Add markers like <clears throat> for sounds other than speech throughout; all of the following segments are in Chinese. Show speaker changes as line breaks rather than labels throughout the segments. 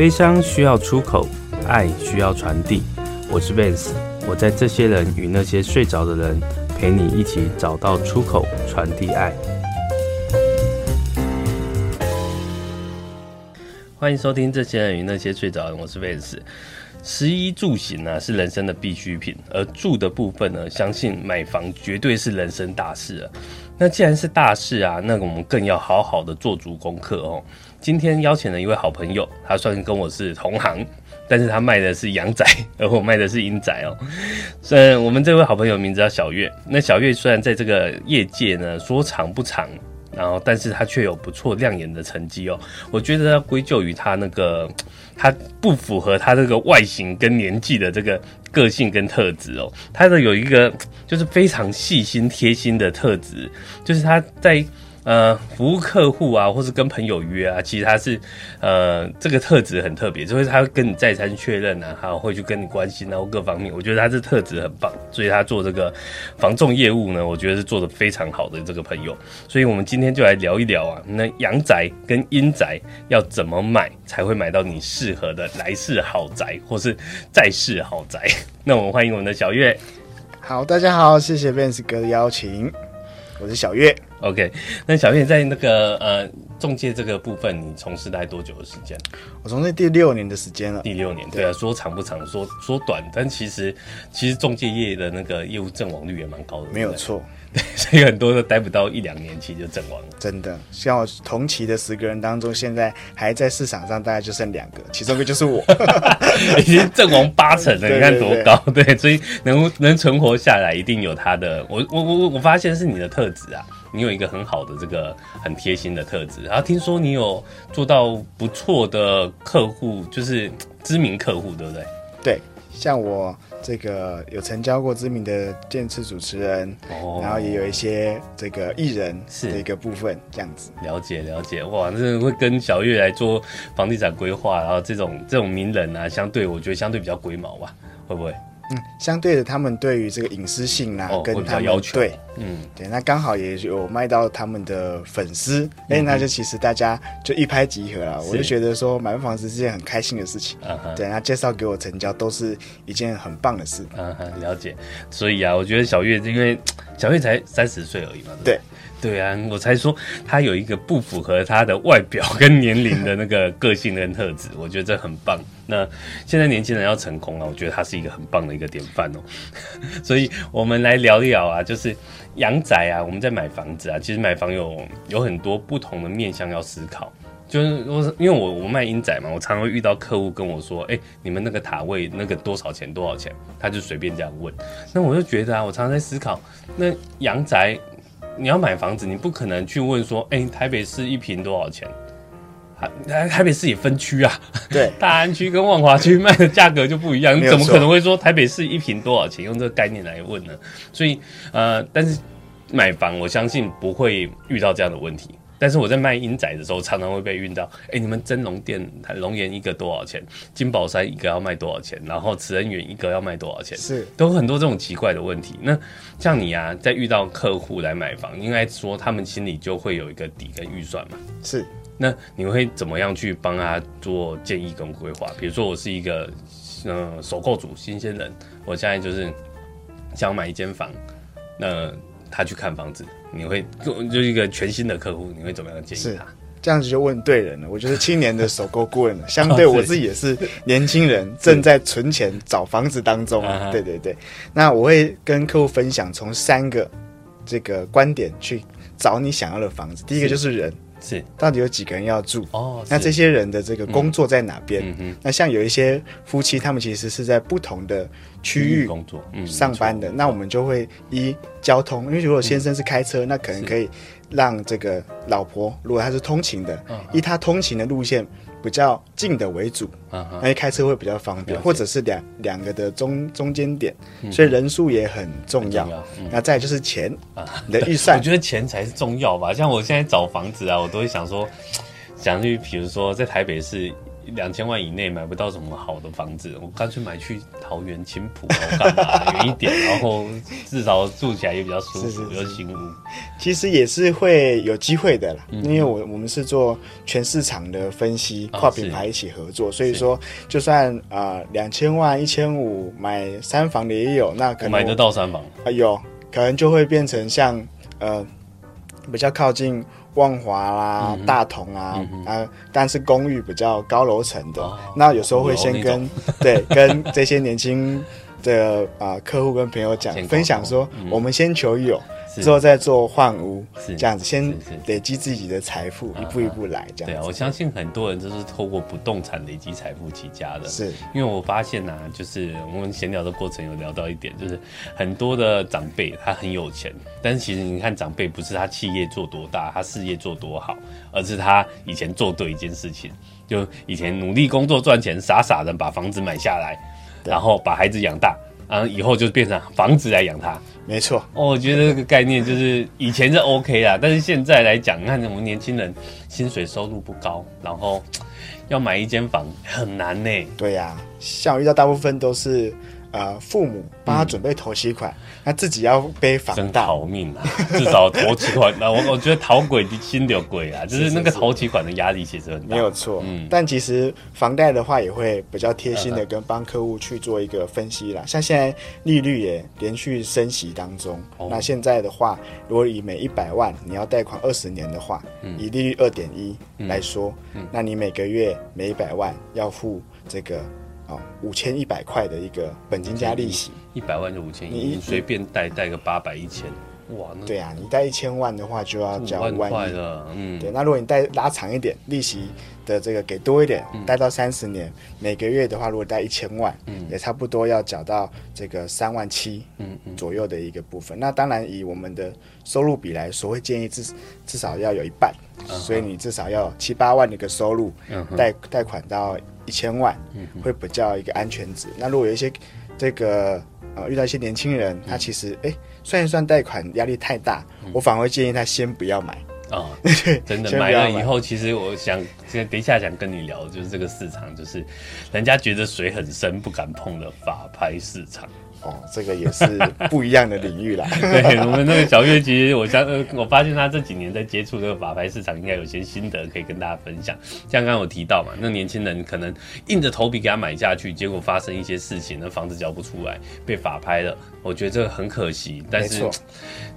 悲伤需要出口，爱需要传递。我是 Vance，我在这些人与那些睡着的人，陪你一起找到出口，传递爱。欢迎收听《这些人与那些睡着人》，我是 Vance。食衣住行呢、是人生的必需品，而住的部分呢，相信买房绝对是人生大事啊。那既然是大事啊，那我们更要好好的做足功课哦。今天邀请了一位好朋友，他算跟我是同行，但是他卖的是阳仔，而我卖的是阴仔哦。虽然我们这位好朋友名字叫小月，<laughs> 那小月虽然在这个业界呢说长不长。然后，但是他却有不错亮眼的成绩哦。我觉得要归咎于他那个，他不符合他这个外形跟年纪的这个个性跟特质哦。他的有一个就是非常细心贴心的特质，就是他在。呃，服务客户啊，或是跟朋友约啊，其实他是，呃，这个特质很特别，就是他会跟你再三确认啊，还有会去跟你关心啊，或各方面，我觉得他这特质很棒，所以他做这个房仲业务呢，我觉得是做得非常好的这个朋友，所以我们今天就来聊一聊啊，那阳宅跟阴宅要怎么买才会买到你适合的来世豪宅或是在世豪宅？那我们欢迎我们的小月。
好，大家好，谢谢 Vance 哥的邀请，我是小月。
OK，那小月在那个呃中介这个部分，你从事大概多久的时间？
我从事第六年的时间了。
第六年，对啊，说长不长，说说短，但其实其实中介业的那个业务阵亡率也蛮高的。
没有错，
对，<laughs> 所以很多都待不到一两年期就阵亡了。
真的，像我同期的十个人当中，现在还在市场上大概就剩两个，其中一个就是我，<laughs>
已经阵亡八成了，<laughs> 你看多高？对，所以能能存活下来，一定有他的。我我我我发现是你的特质啊。你有一个很好的这个很贴心的特质，然后听说你有做到不错的客户，就是知名客户，对不对？
对，像我这个有成交过知名的电视主持人，哦，然后也有一些这个艺人是一个部分，这样子。
了解了解，哇，那会跟小月来做房地产规划，然后这种这种名人啊，相对我觉得相对比较龟毛吧，会不会？
嗯，相对的，他们对于这个隐私性啊，
哦、
跟他们
要求，
对，
嗯，
对，那刚好也有卖到他们的粉丝，哎、嗯，那就其实大家就一拍即合了。我就觉得说买房子是件很开心的事情，嗯，对，那介绍给我成交都是一件很棒的事，
嗯哼，了解。所以啊，我觉得小月，因为小月才三十岁而已嘛，对。对？对对啊，我才说他有一个不符合他的外表跟年龄的那个个性跟特质，<laughs> 我觉得这很棒。那现在年轻人要成功啊，我觉得他是一个很棒的一个典范哦。<laughs> 所以我们来聊一聊啊，就是阳宅啊，我们在买房子啊，其实买房有有很多不同的面向要思考。就是我因为我我卖阴宅嘛，我常常会遇到客户跟我说，哎，你们那个塔位那个多少钱多少钱？他就随便这样问。那我就觉得啊，我常常在思考，那阳宅。你要买房子，你不可能去问说，哎、欸，台北市一平多少钱？台台北市也分区啊，
对，<laughs>
大安区跟万华区卖的价格就不一样，你怎么可能会说台北市一平多少钱？用这个概念来问呢？所以，呃，但是买房，我相信不会遇到这样的问题。但是我在卖阴宅的时候，常常会被运到，哎、欸，你们真龙店、龙岩一个多少钱？金宝山一个要卖多少钱？然后慈恩园一个要卖多少钱？
是，
都有很多这种奇怪的问题。那像你啊，在遇到客户来买房，应该说他们心里就会有一个底跟预算嘛。
是，
那你会怎么样去帮他做建议跟规划？比如说我是一个嗯、呃、首购主新鲜人，我现在就是想买一间房，那。他去看房子，你会做就一个全新的客户，你会怎么样建议他？
是这样子就问对人了。我就是青年的首购顾问了，<laughs> 相对我自己也是年轻人，正在存钱找房子当中啊。对对对，那我会跟客户分享从三个这个观点去找你想要的房子。第一个就是人。
是，
到底有几个人要住？
哦，
那这些人的这个工作在哪边？
嗯嗯、
那像有一些夫妻，他们其实是在不同的区域
工作、
上班的、嗯。那我们就会依交通，因为如果先生是开车，嗯、那可能可以让这个老婆，如果她是通勤的，嗯、依他通勤的路线。比较近的为主，啊，因为开车会比较方便，或者是两两个的中中间点，嗯，所以人数也很重要。重要嗯，那再就是钱啊，你的预算，
我觉得钱才是重要吧。像我现在找房子啊，我都会想说，想去，比如说在台北市两千万以内买不到什么好的房子，我干脆买去桃园青埔，我干嘛远一点，然后至少住起来也比较舒服，有新屋。
其实也是会有机会的啦，嗯、因为我我们是做全市场的分析，跨品牌一起合作，哦、所以说就算啊两千万、一千五买三房的也有，那可能
买得到三房
啊有，可能就会变成像呃比较靠近。万华啦，嗯、大同啊，嗯、啊，但是公寓比较高楼层的，哦、那有时候会先跟 <laughs> 对跟这些年轻的啊、呃、客户跟朋友讲分享说，嗯、我们先求有。之后再做换屋，是这样子，先累积自己的财富，一步一步来，这样子。
对啊，我相信很多人都是透过不动产累积财富起家的。
是，
因为我发现呐、啊，就是我们闲聊的过程有聊到一点，就是很多的长辈他很有钱，但是其实你看长辈不是他企业做多大，他事业做多好，而是他以前做对一件事情，就以前努力工作赚钱，傻傻的把房子买下来，然后把孩子养大。啊，以后就变成房子来养它，
没错。
哦，我觉得这个概念就是以前是 OK 啦，但是现在来讲，你看我们年轻人薪水收入不高，然后要买一间房很难呢。
对呀、啊，像我遇到大部分都是。呃，父母帮他准备头期款，他、嗯、自己要背房贷，
真逃命啊！至少头期款，<laughs> 那我我觉得逃鬼的心有鬼啊，就是那个头期款的压力其实很大，
没有错。嗯，但其实房贷的话，也会比较贴心的跟帮客户去做一个分析啦。嗯、像现在利率也连续升息当中，哦、那现在的话，如果以每一百万你要贷款二十年的话，嗯、以利率二点一来说，那你每个月每一百万要付这个。五千一百块的一个本金加利息，
一百万就五千一，你随便贷贷个八百一千，
对啊，你贷一千万的话就要交五万块
了，嗯，
对，那如果你贷拉长一点，利息的这个给多一点，贷到三十年，每个月的话，如果贷一千万，嗯，也差不多要缴到这个三万七，嗯嗯。左右的一个部分。那当然以我们的收入比来说，会建议至至少要有一半，所以你至少要七八万的一个收入，贷贷款到。一千万嗯会比较一个安全值。那如果有一些这个呃遇到一些年轻人，他其实哎算一算贷款压力太大，我反而会建议他先不要买
啊。<laughs> 真的买了以后，其实我想等一下想跟你聊，就是这个市场，就是人家觉得水很深不敢碰的法拍市场。
哦，这个也是不一样的领域啦。<laughs>
对，我们那个小月，其实我相，我发现他这几年在接触这个法拍市场，应该有些心得可以跟大家分享。像刚刚有提到嘛，那年轻人可能硬着头皮给他买下去，结果发生一些事情，那房子交不出来，被法拍了。我觉得这个很可惜，但是，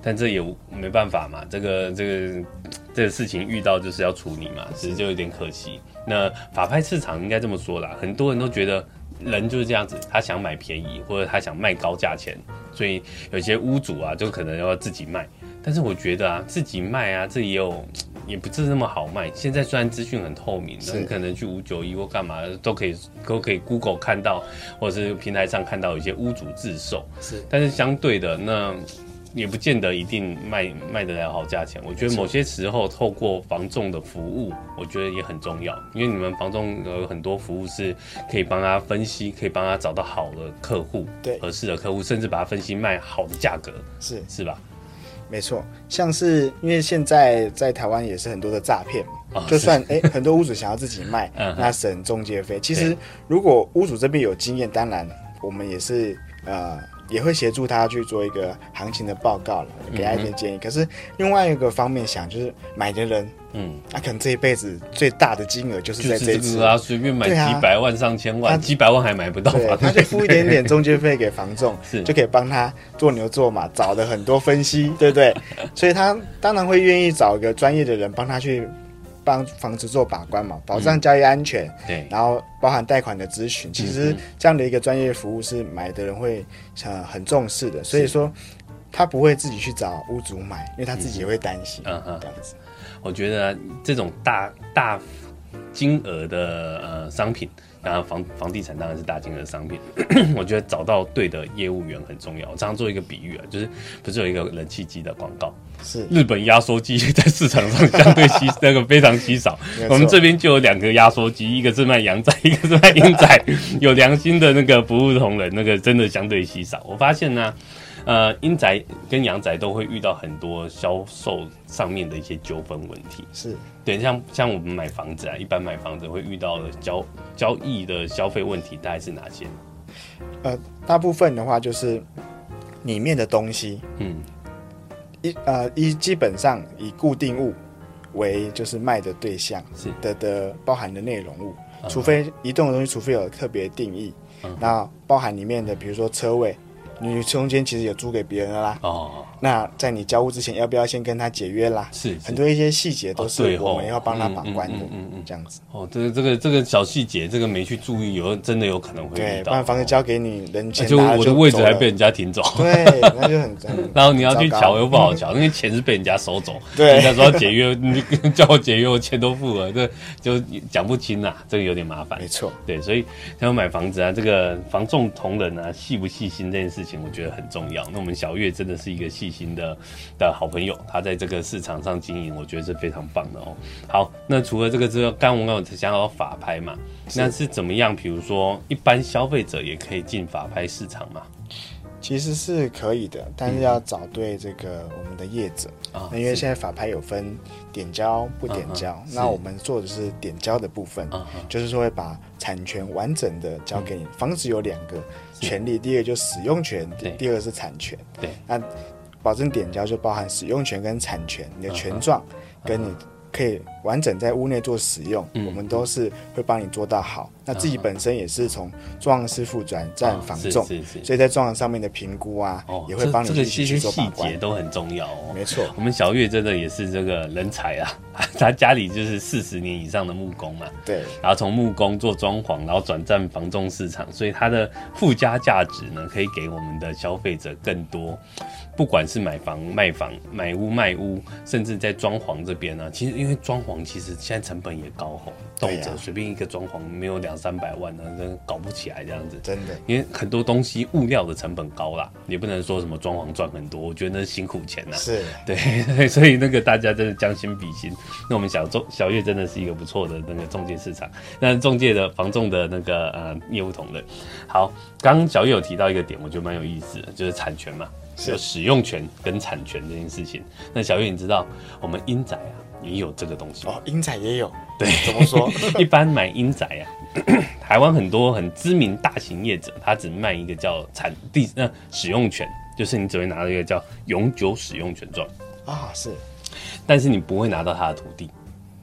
但这也没办法嘛，这个这个这个事情遇到就是要处理嘛，其实就有点可惜。那法拍市场应该这么说啦，很多人都觉得。人就是这样子，他想买便宜，或者他想卖高价钱，所以有些屋主啊，就可能要自己卖。但是我觉得啊，自己卖啊，这也有，<tsk> 也不是那么好卖。现在虽然资讯很透明，那你可能去五九一或干嘛都可以，都可以 Google 看到，或者是平台上看到有些屋主自售。是，但是相对的那。也不见得一定卖卖得了好价钱。我觉得某些时候透过房仲的服务，我觉得也很重要。因为你们房仲有很多服务是可以帮他分析，可以帮他找到好的客户，对，合适的客户，甚至把他分析卖好的价格，是是吧？
没错，像是因为现在在台湾也是很多的诈骗，哦、就算哎很多屋主想要自己卖，<laughs> 那省中介费。其实如果屋主这边有经验，当然我们也是呃。也会协助他去做一个行情的报告了，给他一些建议。嗯、可是另外一个方面想，就是买的人，嗯，他、啊、可能这一辈子最大的金额就是在这一次
啊，随便买几百万、上千万，啊、几百万还买不到房，
他就付一点点 <laughs> 中介费给房仲，是就可以帮他做牛做马，找的很多分析，对不对？所以他当然会愿意找一个专业的人帮他去。帮房子做把关嘛，保障交易安全，嗯、对，然后包含贷款的咨询，其实这样的一个专业服务是买的人会呃很重视的，所以说他不会自己去找屋主买，因为他自己也会担心，嗯嗯，这样子。
我觉得这种大大金额的呃商品。然后房房地产当然是大金额的商品，我觉得找到对的业务员很重要。我常常做一个比喻啊，就是不是有一个冷气机的广告？是日本压缩机 <laughs> 在市场上相对稀那个非常稀少。我们这边就有两个压缩机，一个是卖阳仔，一个是卖阴仔。有良心的那个服务同仁，那个真的相对稀少。我发现呢，呃，阴宅跟阳宅都会遇到很多销售上面的一些纠纷问题。
是
对，像像我们买房子啊，一般买房子会遇到的交交易的消费问题，大概是哪些呢？
呃，大部分的话就是里面的东西，嗯，一呃一基本上以固定物为就是卖的对象是的的包含的内容物，除非移动的东西，除非有特别定义，那包含里面的比如说车位。你中间其实也租给别人了啦。哦。那在你交屋之前，要不要先跟他解约啦？是。很多一些细节都是我们要帮他把关的。嗯嗯。这样子。
哦，这个这个这个小细节，这个没去注意，有真的有可能会
对，不然房子交给你，人钱
就我的位置还被人家停走。
对，那就很。<laughs>
然后你要去瞧又不好瞧，<laughs> 因为钱是被人家收走。对。人家说要解约，你 <laughs> 叫我解约，我钱都付了，这就讲不清啊，这个有点麻烦。
没错。
对，所以像买房子啊，这个房仲同仁啊，细不细心这件事情。我觉得很重要。那我们小月真的是一个细心的的好朋友，他在这个市场上经营，我觉得是非常棒的哦。好，那除了这个之外，刚刚我们有讲到法拍嘛，那是怎么样？比如说，一般消费者也可以进法拍市场吗？
其实是可以的，但是要找对这个我们的业者啊。那因为现在法拍有分点交不点交，那我们做的是点交的部分，就是说会把产权完整的交给你。房子有两个权利，第一个就使用权，第二个是产权。对，那保证点交就包含使用权跟产权，你的权状跟你。可以完整在屋内做使用，嗯、我们都是会帮你做到好。嗯、那自己本身也是从装潢师傅转战房仲，所以在装潢上面的评估啊，哦、也会帮你这个这些细节
都很重要哦。
没错，
我们小月真的也是这个人才啊，他家里就是四十年以上的木工嘛，
对，
然后从木工做装潢，然后转战房仲市场，所以它的附加价值呢，可以给我们的消费者更多。不管是买房卖房、买屋卖屋，甚至在装潢这边呢，其实因为装潢其实现在成本也高吼，动辄随便一个装潢没有两三百万呢，真搞不起来这样子。
真的，
因为很多东西物料的成本高啦，也不能说什么装潢赚很多，我觉得那是辛苦钱呐。
是 <laughs>
对，所以那个大家真的将心比心。那我们小中小月真的是一个不错的那个中介市场，那中介的房仲的那个呃业务同仁。好，刚刚小月有提到一个点，我觉得蛮有意思的，就是产权嘛。有使用权跟产权这件事情，那小月你知道我们英仔啊也有这个东西。
哦，英仔也有，
对，
怎么说？<laughs>
一般买英仔啊，<coughs> 台湾很多很知名大型业者，他只卖一个叫产地那使用权，就是你只会拿到一个叫永久使用权状。
啊，是，
但是你不会拿到他的土地，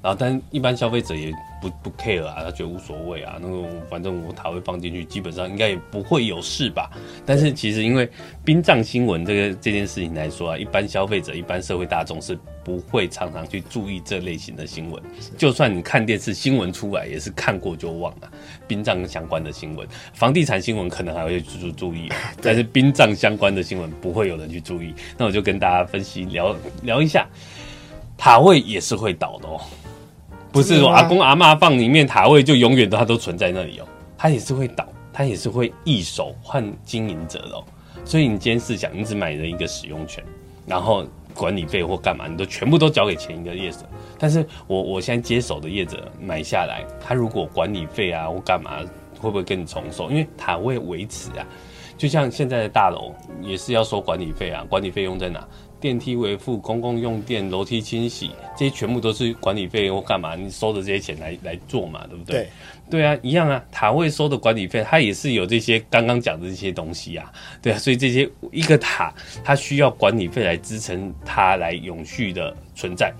然后但一般消费者也。不不 care 啊，他觉得无所谓啊，那个反正我塔会放进去，基本上应该也不会有事吧。但是其实因为殡葬新闻这个这件事情来说啊，一般消费者、一般社会大众是不会常常去注意这类型的新闻。就算你看电视新闻出来，也是看过就忘了。殡葬相关的新闻，房地产新闻可能还会注注意，但是殡葬相关的新闻不会有人去注意。那我就跟大家分析聊聊一下，塔位也是会倒的哦。不是说阿公阿嬷放里面塔位就永远都它都存在那里哦，它也是会倒，它也是会易手换经营者的哦。所以你今天试想，你只买了一个使用权，然后管理费或干嘛，你都全部都交给前一个业者。但是我我现在接手的业者买下来，他如果管理费啊或干嘛，会不会跟你重收？因为塔位维持啊，就像现在的大楼也是要收管理费啊，管理费用在哪？电梯维护、公共用电、楼梯清洗，这些全部都是管理费或干嘛？你收的这些钱来来做嘛，对不对？对，对啊，一样啊。塔位收的管理费，它也是有这些刚刚讲的这些东西啊，对啊。所以这些一个塔，它需要管理费来支撑它来永续的存在。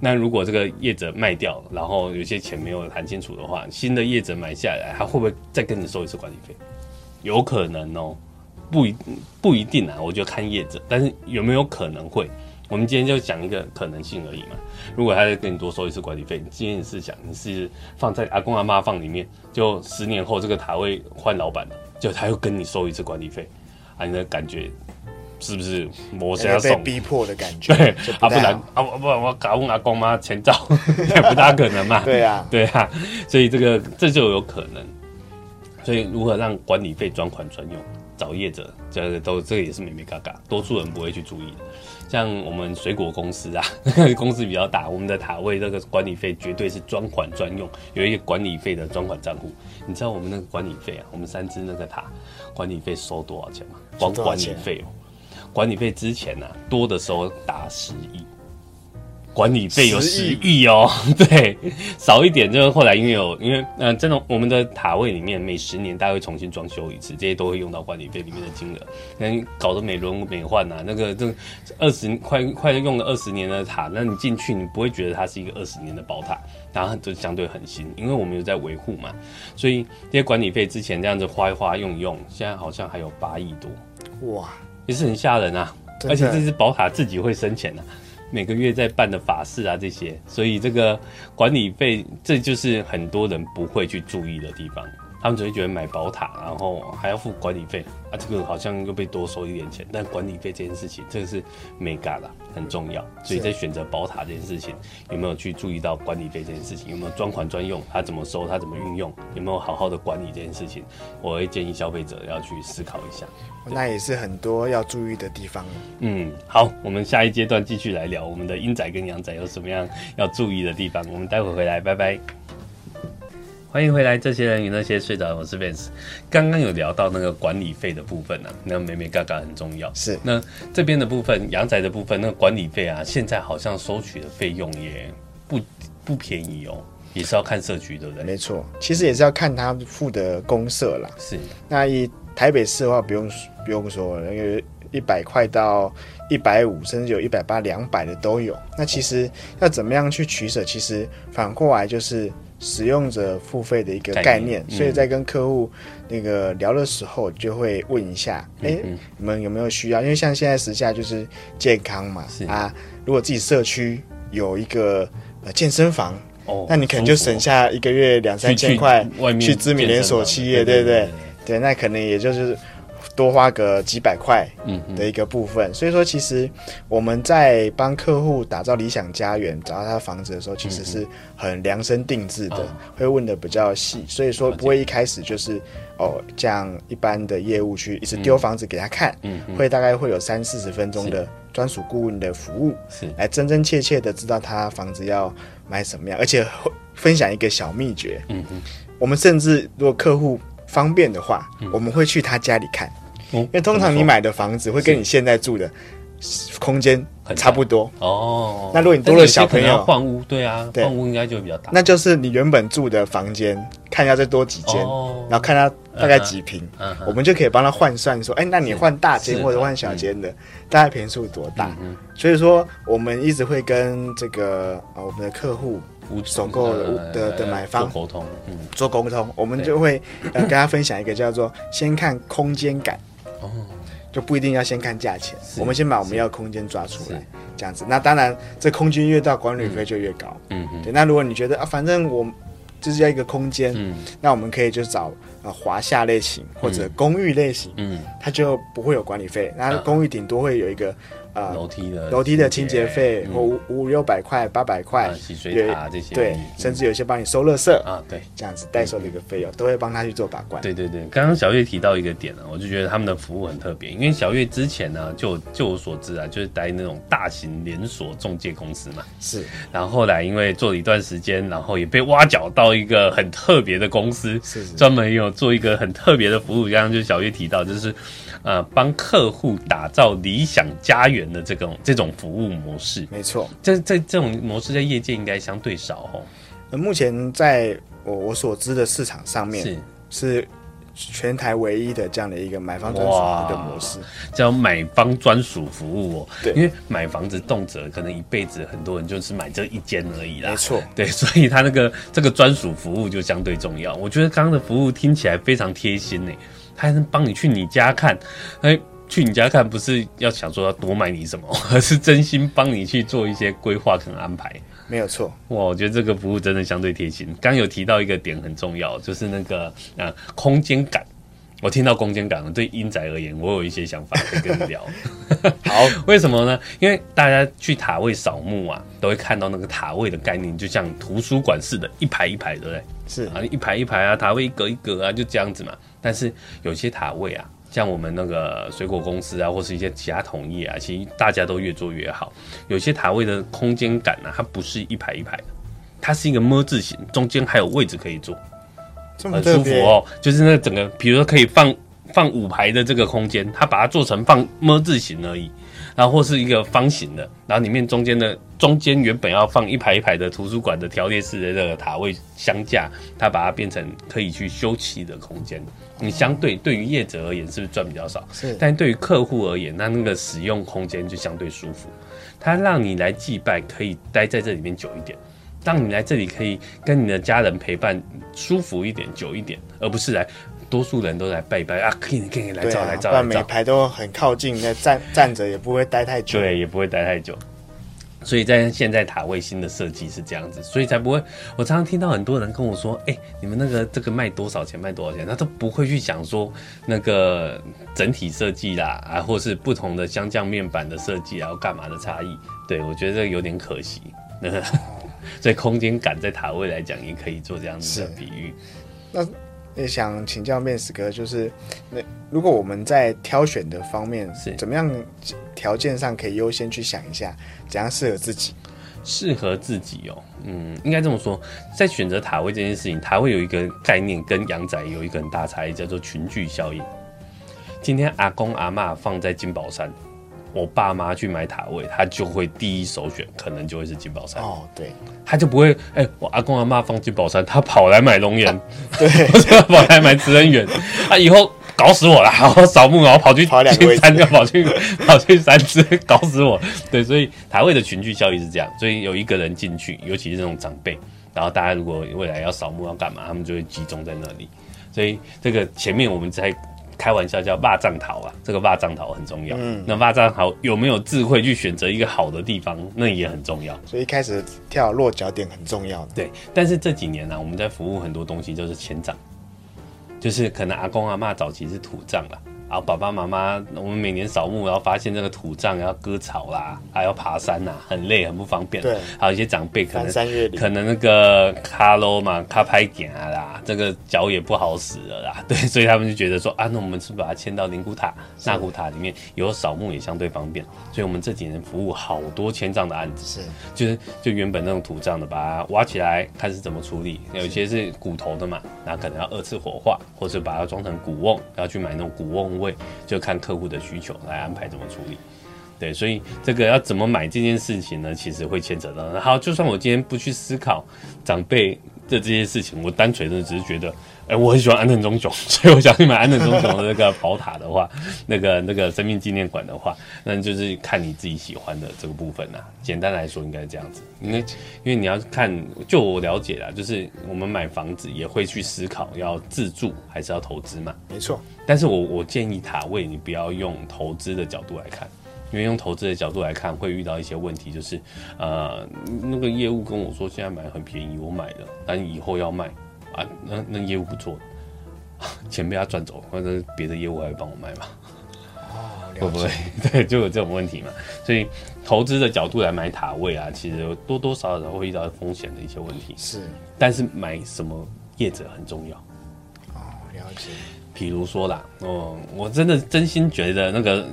那如果这个业者卖掉，然后有些钱没有谈清楚的话，新的业者买下来，他会不会再跟你收一次管理费？有可能哦。不一不一定啊，我就看业者，但是有没有可能会？我们今天就讲一个可能性而已嘛。如果他再跟你多收一次管理费，你今天你是想你是放在阿公阿妈放里面，就十年后这个塔位换老板了，就他又跟你收一次管理费，啊，你的感觉是不是磨下送？
被逼迫的感觉。
对，不啊不然啊不然我搞问阿公妈前兆，<laughs> 也不大可能嘛。<laughs>
对啊，
对啊，所以这个这就有可能。所以如何让管理费专款专用？找业者，这个都这个也是美眉嘎嘎，多数人不会去注意的。像我们水果公司啊，<laughs> 公司比较大，我们的塔位那个管理费绝对是专款专用，有一个管理费的专款账户。你知道我们那个管理费啊，我们三支那个塔管理费收多少钱吗？光管理费哦，管理费之前呢、啊，多的时候达十亿。管理费有十亿。哦，<laughs> 对，少一点就是后来因为有因为嗯，这种我们的塔位里面每十年大概会重新装修一次，这些都会用到管理费里面的金额，跟搞得美轮美奂呐，那个这二十快快用了二十年的塔，那你进去你不会觉得它是一个二十年的宝塔，然后就相对很新，因为我们有在维护嘛，所以这些管理费之前这样子花一花用一用，现在好像还有八亿多，哇，也是很吓人啊，而且这是宝塔自己会生钱的、啊。每个月在办的法事啊，这些，所以这个管理费，这就是很多人不会去注意的地方。他们只会觉得买宝塔，然后还要付管理费啊，这个好像又被多收一点钱。但管理费这件事情，这个是没嘎啦，很重要。所以在选择宝塔这件事情，有没有去注意到管理费这件事情？有没有专款专用？它怎么收？它怎么运用？有没有好好的管理这件事情？我会建议消费者要去思考一下。
那也是很多要注意的地方。
嗯，好，我们下一阶段继续来聊我们的阴宅跟阳宅有什么样要注意的地方。我们待会回来，拜拜。欢迎回来，这些人与那些睡着，我是 Vance。刚刚有聊到那个管理费的部分呢、啊，那美美嘎嘎很重要。
是，
那这边的部分，阳宅的部分，那个管理费啊，现在好像收取的费用也不不便宜哦，也是要看社区，对不对？
没错，其实也是要看他付的公社啦。
是，
那以台北市的话，不用不用说了，因为一百块到一百五，甚至有一百八、两百的都有。那其实要怎么样去取舍？其实反过来就是。使用者付费的一个概念，嗯、所以在跟客户那个聊的时候，就会问一下，哎、嗯嗯，你们有没有需要？因为像现在时下就是健康嘛，啊，如果自己社区有一个呃健身房，哦，那你可能就省下一个月两三千块去知名连锁企业，对不对？对，那可能也就是。多花个几百块的一个部分，所以说其实我们在帮客户打造理想家园、找到他的房子的时候，其实是很量身定制的，会问的比较细，所以说不会一开始就是哦这样一般的业务去一直丢房子给他看，嗯会大概会有三四十分钟的专属顾问的服务，是。来真真切切的知道他房子要买什么样，而且会分享一个小秘诀，嗯嗯。我们甚至如果客户方便的话，我们会去他家里看。因为通常你买的房子会跟你现在住的空间差不多
哦。
那如果你多了小朋友
换屋，对啊，换屋应该就会比较大。
那就是你原本住的房间，看要再多几间，然后看他大概几平，我们就可以帮他换算说，哎，那你换大间或者换小间的，大概平数多大？所以说，我们一直会跟这个啊我们的客户。首购的的的买方
做沟通，嗯，
做沟通，我们就会呃跟他分享一个叫做先看空间感，哦，就不一定要先看价钱，我们先把我们要空间抓出来，这样子。那当然，这空间越大，管理费就越高，嗯嗯。对，那如果你觉得啊，反正我就是要一个空间，嗯，那我们可以就找呃华夏类型或者公寓类型，嗯，它就不会有管理费，那公寓顶多会有一个。啊，楼梯的楼梯的清洁费，或五五六百块、八百块，洗水塔这些，对，甚至有些帮你收垃圾啊，对，这样子代收的一个费用，都会帮他去做把关。
对对对，刚刚小月提到一个点呢，我就觉得他们的服务很特别，因为小月之前呢，就就我所知啊，就是待那种大型连锁中介公司嘛，
是，
然后后来因为做了一段时间，然后也被挖角到一个很特别的公司，是专门有做一个很特别的服务，刚刚就小月提到，就是。呃，帮客户打造理想家园的这种这种服务模式，
没错，
这这这种模式在业界应该相对少哦。
那目前在我我所知的市场上面，是是全台唯一的这样的一个买方专属的模式，
叫买方专属服务哦。对，因为买房子动辄可能一辈子很多人就是买这一间而已啦。
没错，
对，<laughs> 所以他那个这个专属服务就相对重要。我觉得刚刚的服务听起来非常贴心呢。他还能帮你去你家看，哎，去你家看不是要想说要多买你什么，而是真心帮你去做一些规划跟安排。
没有错，哇，
我觉得这个服务真的相对贴心。刚有提到一个点很重要，就是那个呃空间感。我听到空间感了，对阴宅而言，我有一些想法可以跟你聊。<laughs> 好，<laughs> 为什么呢？因为大家去塔位扫墓啊，都会看到那个塔位的概念，就像图书馆似的，一排一排，对不对？
是
啊，一排一排啊，塔位一格一格啊，就这样子嘛。但是有些塔位啊，像我们那个水果公司啊，或是一些其他同业啊，其实大家都越做越好。有些塔位的空间感呢、啊，它不是一排一排的，它是一个么字形，中间还有位置可以坐，很舒服哦。就是那整个，比如说可以放放五排的这个空间，他把它做成放么字形而已，然后或是一个方形的，然后里面中间的中间原本要放一排一排的图书馆的条列式的这个塔位相架，他把它变成可以去休憩的空间。你相对对于业者而言是不是赚比较少？
是，
但对于客户而言，那那个使用空间就相对舒服。他让你来祭拜，可以待在这里面久一点。让你来这里可以跟你的家人陪伴舒服一点、久一点，而不是来多数人都来拜拜啊，可以可以来照、啊、来照，
每排都很靠近，那站站着也不会待太久，
对，也不会待太久。所以在现在塔位新的设计是这样子，所以才不会。我常常听到很多人跟我说：“哎、欸，你们那个这个卖多少钱？卖多少钱？”他都不会去想说那个整体设计啦，啊，或是不同的相降面板的设计然后干嘛的差异。对，我觉得这个有点可惜。<laughs> 所以空间感在塔位来讲，也可以做这样子的比喻。
那也想请教面试哥，就是那如果我们在挑选的方面是怎么样条件上可以优先去想一下，怎样适合自己？
适合自己哦，嗯，应该这么说，在选择塔位这件事情，塔位有一个概念跟阳宅有一个很大差异，叫做群聚效应。今天阿公阿妈放在金宝山。我爸妈去买塔位，他就会第一首选，可能就会是金宝山。
哦，对，
他就不会，哎、欸，我阿公阿妈放金宝山，他跑来买龙岩，
对，<laughs>
跑来买慈恩园，他以后搞死我了，我扫墓，然后跑去金山，就跑去 <laughs> 跑去山只，搞死我。对，所以塔位的群聚效应是这样，所以有一个人进去，尤其是那种长辈，然后大家如果未来要扫墓要干嘛，他们就会集中在那里。所以这个前面我们在。开玩笑叫“霸藏桃”啊，这个“霸藏桃”很重要。嗯，那“霸藏桃”有没有智慧去选择一个好的地方，那也很重要。
所以一开始跳落脚点很重要。
对，但是这几年呢、啊，我们在服务很多东西就是迁葬，就是可能阿公阿妈早期是土葬了。然后爸爸妈妈，我们每年扫墓，然后发现这个土葬要割草啦，还要爬山呐、啊，很累，很不方便。
对，
还有一些长辈可能可能那个卡喽嘛，卡拍点啊啦，这个脚也不好使了啦。<laughs> 对，所以他们就觉得说啊，那我们是不是把它迁到灵骨塔、纳骨塔里面，以后扫墓也相对方便。所以我们这几年服务好多迁葬的案子，是，就是就原本那种土葬的，把它挖起来，看是怎么处理。有些是骨头的嘛，然后可能要二次火化，或者把它装成骨瓮，要去买那种骨瓮。位就看客户的需求来安排怎么处理，对，所以这个要怎么买这件事情呢？其实会牵扯到。好，就算我今天不去思考长辈的这些事情，我单纯的只是觉得，哎、欸，我很喜欢安藤忠雄，<laughs> 所以我想去买安藤忠雄的那个宝塔的话，<laughs> 那个那个生命纪念馆的话，那就是看你自己喜欢的这个部分呐。简单来说，应该是这样子。因为因为你要看，就我了解啦，就是我们买房子也会去思考要自住还是要投资嘛。
没错。
但是我我建议塔位你不要用投资的角度来看，因为用投资的角度来看会遇到一些问题，就是呃那个业务跟我说现在买很便宜，我买了，但以后要卖啊，那那业务不做，钱被他赚走，或者别的业务还会帮我卖吗？
哦，
会不会？<laughs> 对，就有这种问题嘛。所以投资的角度来买塔位啊，其实多多少少会遇到风险的一些问题。
是，但
是买什么业者很重要。
哦，了解。
比如说啦，哦，我真的真心觉得那个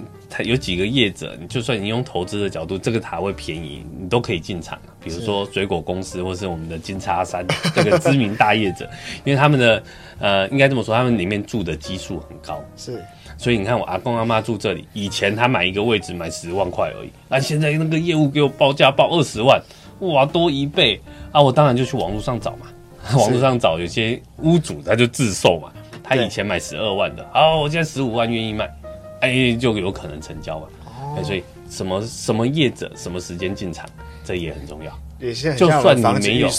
有几个业者，你就算你用投资的角度，这个塔位便宜，你都可以进场。比如说水果公司，或是我们的金叉山 <laughs> 这个知名大业者，因为他们的呃，应该这么说，他们里面住的基数很高，
是。
所以你看，我阿公阿妈住这里，以前他买一个位置买十万块而已，啊，现在那个业务给我报价报二十万，哇，多一倍。啊！我当然就去网络上找嘛，网络上找有些屋主他就自售嘛。他以前买十二万的，好，我现在十五万愿意卖，哎、欸，就有可能成交嘛。哎、哦，所以什么什么业者，什么时间进场，这也很重要。
也是很
就算你没有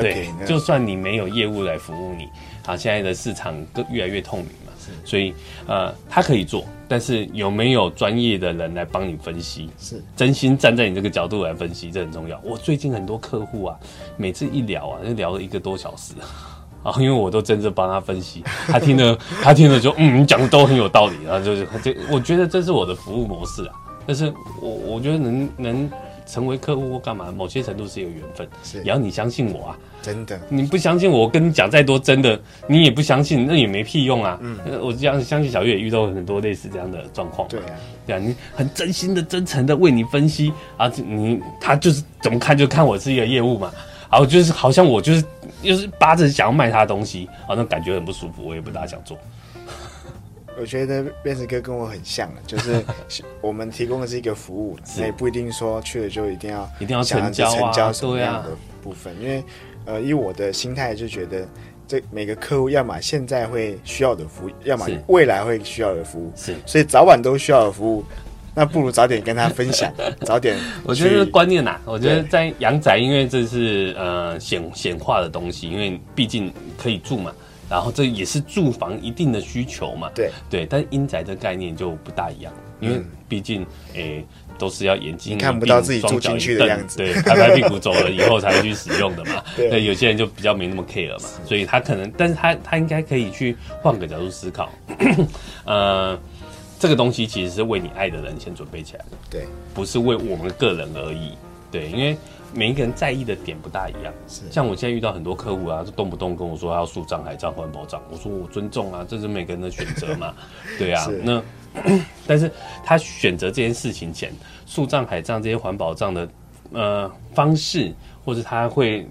对，就算你没有业务来服务你，啊，现在的市场都越来越透明嘛。所以呃，他可以做，但是有没有专业的人来帮你分析？是，真心站在你这个角度来分析，这很重要。我最近很多客户啊，每次一聊啊，就聊了一个多小时。<laughs> 啊，因为我都真正帮他分析，<laughs> 他听了，他听了就嗯，你讲的都很有道理，然后就是这，我觉得这是我的服务模式啊。但是我我觉得能能成为客户或干嘛，某些程度是有缘分，是，也要你相信我啊，
真的，
你不相信我，我跟你讲再多真的，你也不相信，那也没屁用啊。嗯，我这样相信小月也遇到很多类似这样的状况，对啊，对啊，你很真心的、真诚的为你分析啊，你他就是怎么看就看我是一个业务嘛。然后，就是好像我就是就是巴着想要卖他的东西，啊，那感觉很不舒服，我也不大想做。
我觉得辩士哥跟我很像，就是 <laughs> 我们提供的是一个服务，那也不一定说去了就一定要
一定要成交
成交什么样的部分，因为呃，以我的心态就觉得，这每个客户要么现在会需要的服务，要么未来会需要的服务，是，所以早晚都需要的服务。那不如早点跟他分享，<laughs> 早点。
我觉得观念呐、啊，我觉得在阳宅，因为这是呃显显化的东西，因为毕竟可以住嘛，然后这也是住房一定的需求嘛。
对。
对，但阴宅的概念就不大一样，因为毕竟诶、欸、都是要眼睛
看不到自己住进去的样子，
对，拍拍屁股走了以后才去使用的嘛。<laughs> 对，有些人就比较没那么 care 嘛，所以他可能，但是他他应该可以去换个角度思考，<coughs> 呃。这个东西其实是为你爱的人先准备起来的，
对，
不是为我们个人而已，对，因为每一个人在意的点不大一样。是，像我现在遇到很多客户啊，就动不动跟我说要树葬、海葬、环保葬，我说我尊重啊，这是每个人的选择嘛，<laughs> 对啊。那 <coughs> 但是他选择这件事情前，树葬、海葬这些环保葬的呃方式，或者他会。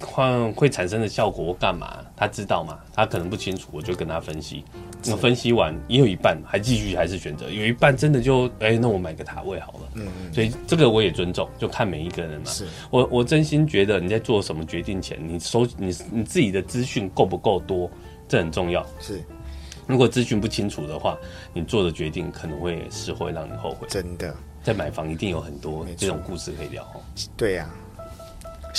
会会产生的效果干嘛？他知道吗？他可能不清楚，我就跟他分析。那分析完也有一半还继续还是选择，有一半真的就哎、欸，那我买个塔位好了。嗯嗯。所以这个我也尊重，就看每一个人嘛。是。我我真心觉得你在做什么决定前，你收你你自己的资讯够不够多，这很重要。是。如果资讯不清楚的话，你做的决定可能会是会让你后悔。
真的。
在买房一定有很多这种故事可以聊。
对呀、啊。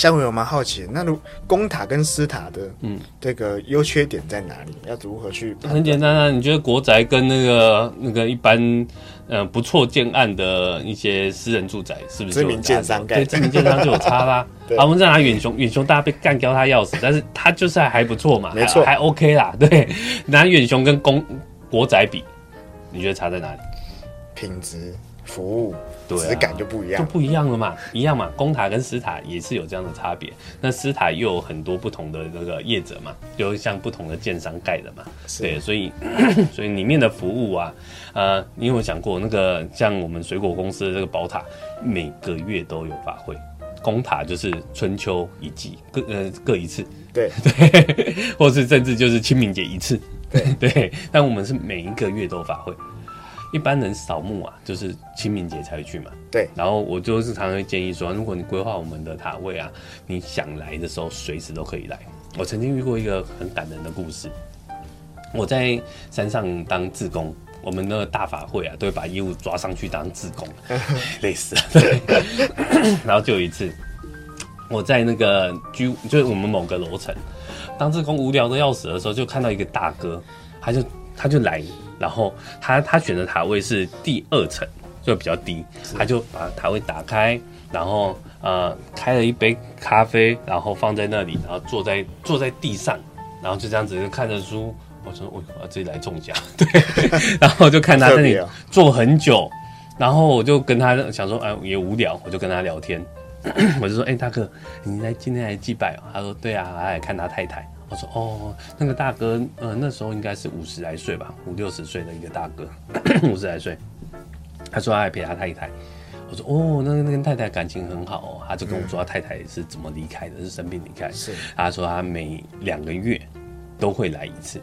下回我蛮好奇，那如公塔跟私塔的，嗯，这个优缺点在哪里？要如何去？
很简单啊，你觉得国宅跟那个那个一般，嗯、呃，不错建案的一些私人住宅，是不是？
知名建商盖，
对，知名建商就有差啦。<laughs> 啊，我们再拿远雄，远雄大家被干掉他要死，但是他就是还不错嘛，没错，还 OK 啦。<laughs> 对，拿远雄跟公国宅比，你觉得差在哪里？
品质。服务质感就不一样，
就不一样了嘛，一样嘛。公塔跟私塔也是有这样的差别。那私塔又有很多不同的那个业者嘛，就像不同的建商盖的嘛。对，所以 <clears throat> 所以里面的服务啊，呃，你有没有想过那个像我们水果公司的这个宝塔，每个月都有法会，公塔就是春秋一季，各呃各一次。
对 <laughs>
对，或是甚至就是清明节一次。对 <laughs> 对，但我们是每一个月都法会。一般人扫墓啊，就是清明节才会去嘛。
对。
然后我就是常常会建议说，如果你规划我们的塔位啊，你想来的时候随时都可以来。我曾经遇过一个很感人的故事。我在山上当志工，我们那个大法会啊，都会把业务抓上去当志工，累死了。对。<laughs> 然后就有一次，我在那个居，就是我们某个楼层当志工，无聊的要死的时候，就看到一个大哥，他就他就来。然后他他选的塔位是第二层，就比较低，他就把塔位打开，然后呃开了一杯咖啡，然后放在那里，然后坐在坐在地上，然后就这样子就看着书。我说我我自己来中奖，<laughs> 对，然后就看他那里坐很久，然后我就跟他想说，哎也无聊，我就跟他聊天，<clears throat> 我就说，哎大哥，你来今天来祭拜哦？他说对啊，来看他太太。我说哦，那个大哥，呃，那时候应该是五十来岁吧，五六十岁的一个大哥，<clears throat> 五十来岁。他说他还陪他太太。我说哦，那那跟太太感情很好哦。他就跟我说他太太是怎么离开的，是生病离开。是，他说他每两个月都会来一次，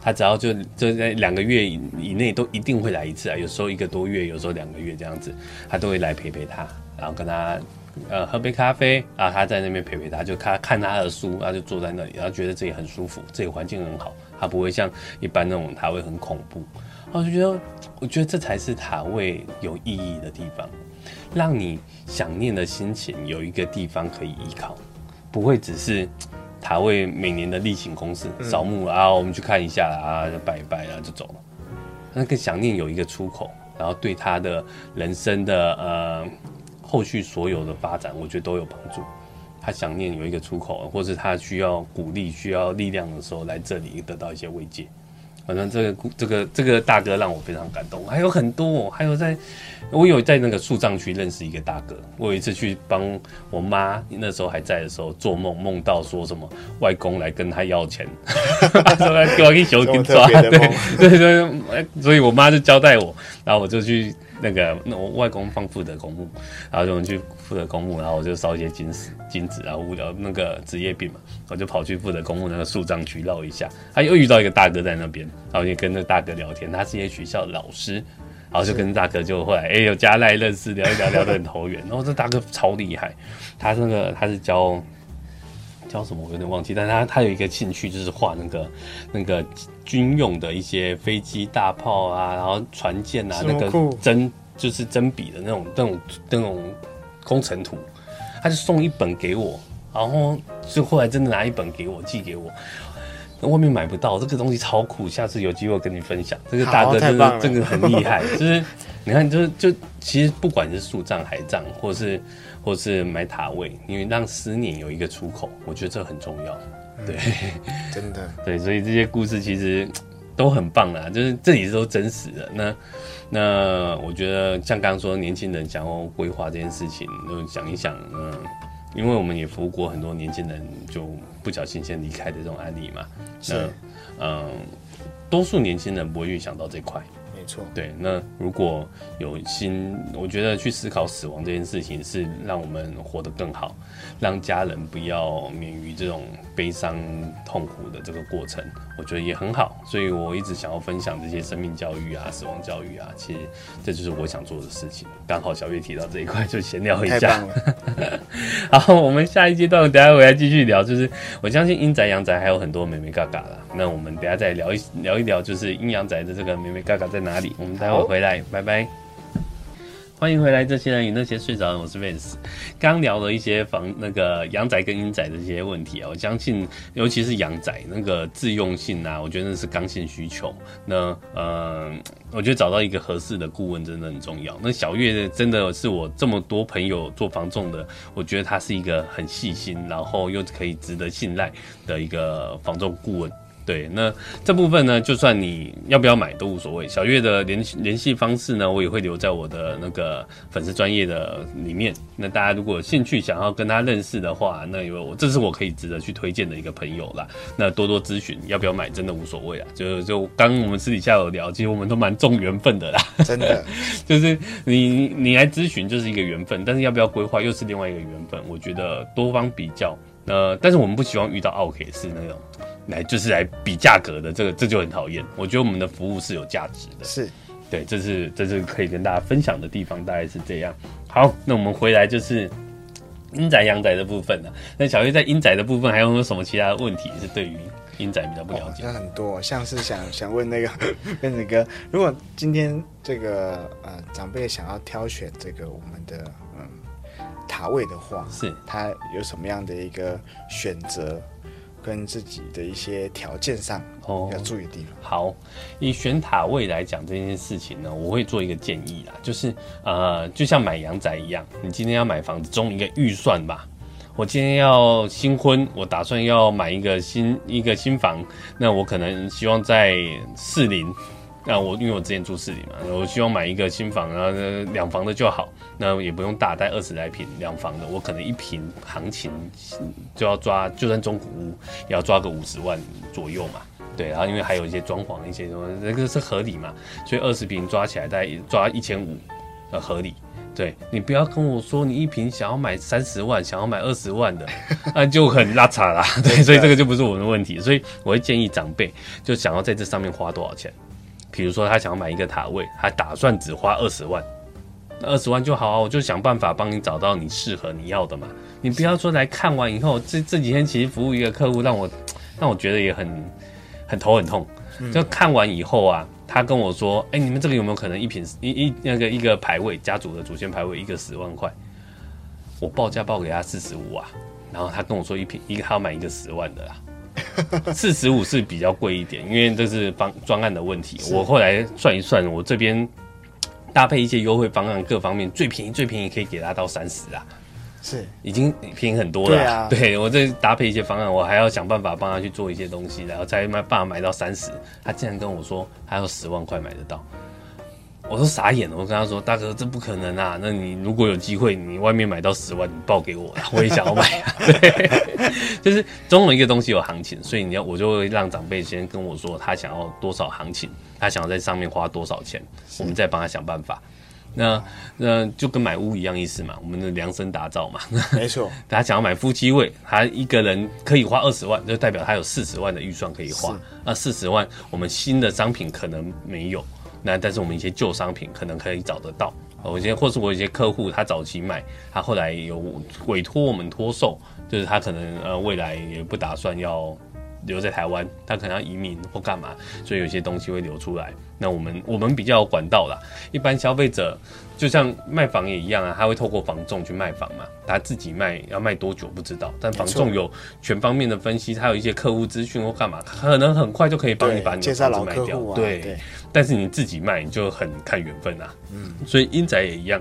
他只要就就在两个月以以内都一定会来一次啊。有时候一个多月，有时候两个月这样子，他都会来陪陪他，然后跟他。呃，喝杯咖啡啊，他在那边陪陪他，就他看他的书，他就坐在那里，然后觉得自己很舒服，这个环境很好，他不会像一般那种他会很恐怖。我就觉得，我觉得这才是塔位有意义的地方，让你想念的心情有一个地方可以依靠，不会只是塔位每年的例行公事扫墓啊，我们去看一下啊，就拜一拜啊就走了。那个想念有一个出口，然后对他的人生的呃。后续所有的发展，我觉得都有帮助。他想念有一个出口，或是他需要鼓励、需要力量的时候，来这里得到一些慰藉。反正这个这个这个大哥让我非常感动，还有很多，还有在，我有在那个树葬区认识一个大哥。我有一次去帮我妈那时候还在的时候做梦，梦到说什么外公来跟他要钱，<laughs> 他说来给我一小给抓，<laughs> 对对对，所以我妈就交代我，然后我就去那个那我外公放福德公墓，然后就我们去福德公墓，然后我就烧一些金纸金纸，然后无聊那个职业病嘛，我就跑去福德公墓那个树葬区绕一下，他又遇到一个大哥在那边，然后就跟那大哥聊天，他是一些学校的老师，然后就跟大哥就后来哎、欸、有加赖认识，聊一聊聊得很投缘，然后这大哥超厉害，他那个他是教。叫什么？我有点忘记，但他他有一个兴趣，就是画那个那个军用的一些飞机、大炮啊，然后船舰啊，那个真就是真笔的那种那种那种工程图，他就送一本给我，然后就后来真的拿一本给我寄给我，外面买不到这个东西超酷，下次有机会跟你分享。这个大哥真的真的很厉害，就是你看，就是就其实不管是树葬、海葬，或是。或是买塔位，因为让思念有一个出口，我觉得这很重要。对，
嗯、<laughs> 真的 <laughs>
对，所以这些故事其实都很棒啦，就是这里都真实的。那那我觉得像刚刚说，年轻人想要规划这件事情，就想一想，嗯，因为我们也服务过很多年轻人就不小心先离开的这种案例嘛。是，嗯，多数年轻人不会预想到这块。
没错，
对，那如果有心，我觉得去思考死亡这件事情，是让我们活得更好，让家人不要免于这种悲伤痛苦的这个过程，我觉得也很好。所以我一直想要分享这些生命教育啊、死亡教育啊，其实这就是我想做的事情。刚好小月提到这一块，就闲聊一下。太棒了。<laughs> 好，我们下一阶段，等下回来继续聊。就是我相信阴宅阳宅还有很多眉眉角角啦，那我们等下再聊一聊一聊，就是阴阳宅的这个眉眉角角在哪？哪里？我们待会回来，拜拜。欢迎回来，这些人与那些睡着的人，我是 Vance。刚聊了一些房那个阳宅跟阴宅的这些问题啊，我相信尤其是阳宅那个自用性啊，我觉得那是刚性需求。那呃，我觉得找到一个合适的顾问真的很重要。那小月真的是我这么多朋友做房仲的，我觉得他是一个很细心，然后又可以值得信赖的一个房仲顾问。对，那这部分呢，就算你要不要买都无所谓。小月的联联系方式呢，我也会留在我的那个粉丝专业的里面。那大家如果有兴趣想要跟他认识的话，那因为我这是我可以值得去推荐的一个朋友啦。那多多咨询，要不要买真的无所谓啊。就就刚我们私底下有聊，其实我们都蛮重缘分的啦。
真的，
就是你你来咨询就是一个缘分，但是要不要规划又是另外一个缘分。我觉得多方比较，呃，但是我们不希望遇到奥客是那种。来就是来比价格的，这个这就很讨厌。我觉得我们的服务是有价值的，
是
对，这是这是可以跟大家分享的地方，大概是这样。好，那我们回来就是阴宅阳宅的部分了。那小月在阴宅的部分还有没有什么其他的问题是对于阴宅比较不了解？
那很多，像是想想问那个跟子哥，如果今天这个呃长辈想要挑选这个我们的嗯塔位的话，是他有什么样的一个选择？跟自己的一些条件上哦要注意的地方。
好，以选塔位来讲这件事情呢，我会做一个建议啦，就是呃，就像买阳宅一样，你今天要买房子，中一个预算吧。我今天要新婚，我打算要买一个新一个新房，那我可能希望在士林。那我因为我之前住市里嘛，我希望买一个新房，然后两房的就好，那也不用大，带二十来平两房的，我可能一平行情就要抓，就算中古屋也要抓个五十万左右嘛。对，然后因为还有一些装潢一些什么，那个是合理嘛，所以二十平抓起来大概抓一千五，呃，合理。对，你不要跟我说你一瓶想要买三十万，想要买二十万的，<laughs> 那就很拉扯啦。对，所以这个就不是我们的问题，所以我会建议长辈就想要在这上面花多少钱。比如说，他想要买一个塔位，他打算只花二十万，那二十万就好啊，我就想办法帮你找到你适合你要的嘛。你不要说来看完以后，这这几天其实服务一个客户，让我让我觉得也很很头很痛。就看完以后啊，他跟我说：“哎、欸，你们这个有没有可能一品一一那个一个排位家族的祖先排位一个十万块？”我报价报给他四十五啊，然后他跟我说一瓶一个他要买一个十万的啦。<laughs> 四十五是比较贵一点，因为这是方专案的问题。我后来算一算，我这边搭配一些优惠方案，各方面最便宜最便宜可以给他到三十啊，
是已
经便宜很多了。对啊，<laughs> 对我这搭配一些方案，我还要想办法帮他去做一些东西，然后才办法买到三十。他竟然跟我说还有十万块买得到。我都傻眼了，我跟他说：“大哥，这不可能啊！那你如果有机会，你外面买到十万，你报给我，<laughs> 我也想要买啊。<laughs> ”对，就是总有一个东西有行情，所以你要我就会让长辈先跟我说他想要多少行情，他想要在上面花多少钱，我们再帮他想办法。那那就跟买屋一样意思嘛，我们的量身打造嘛。
没错，<laughs>
他想要买夫妻位，他一个人可以花二十万，就代表他有四十万的预算可以花。那四十万，我们新的商品可能没有，那但是我们一些旧商品可能可以找得到。我现在或是我一些客户，他早期买，他后来有委托我们托售，就是他可能呃未来也不打算要留在台湾，他可能要移民或干嘛，所以有些东西会流出来。那我们我们比较有管道啦，一般消费者就像卖房也一样啊，他会透过房仲去卖房嘛，他自己卖要卖多久不知道，但房仲有全方面的分析，他有一些客户资讯或干嘛，可能很快就可以帮你把你的房子卖掉。对，但是你自己卖你就很看缘分啊。嗯，所以英仔也一样。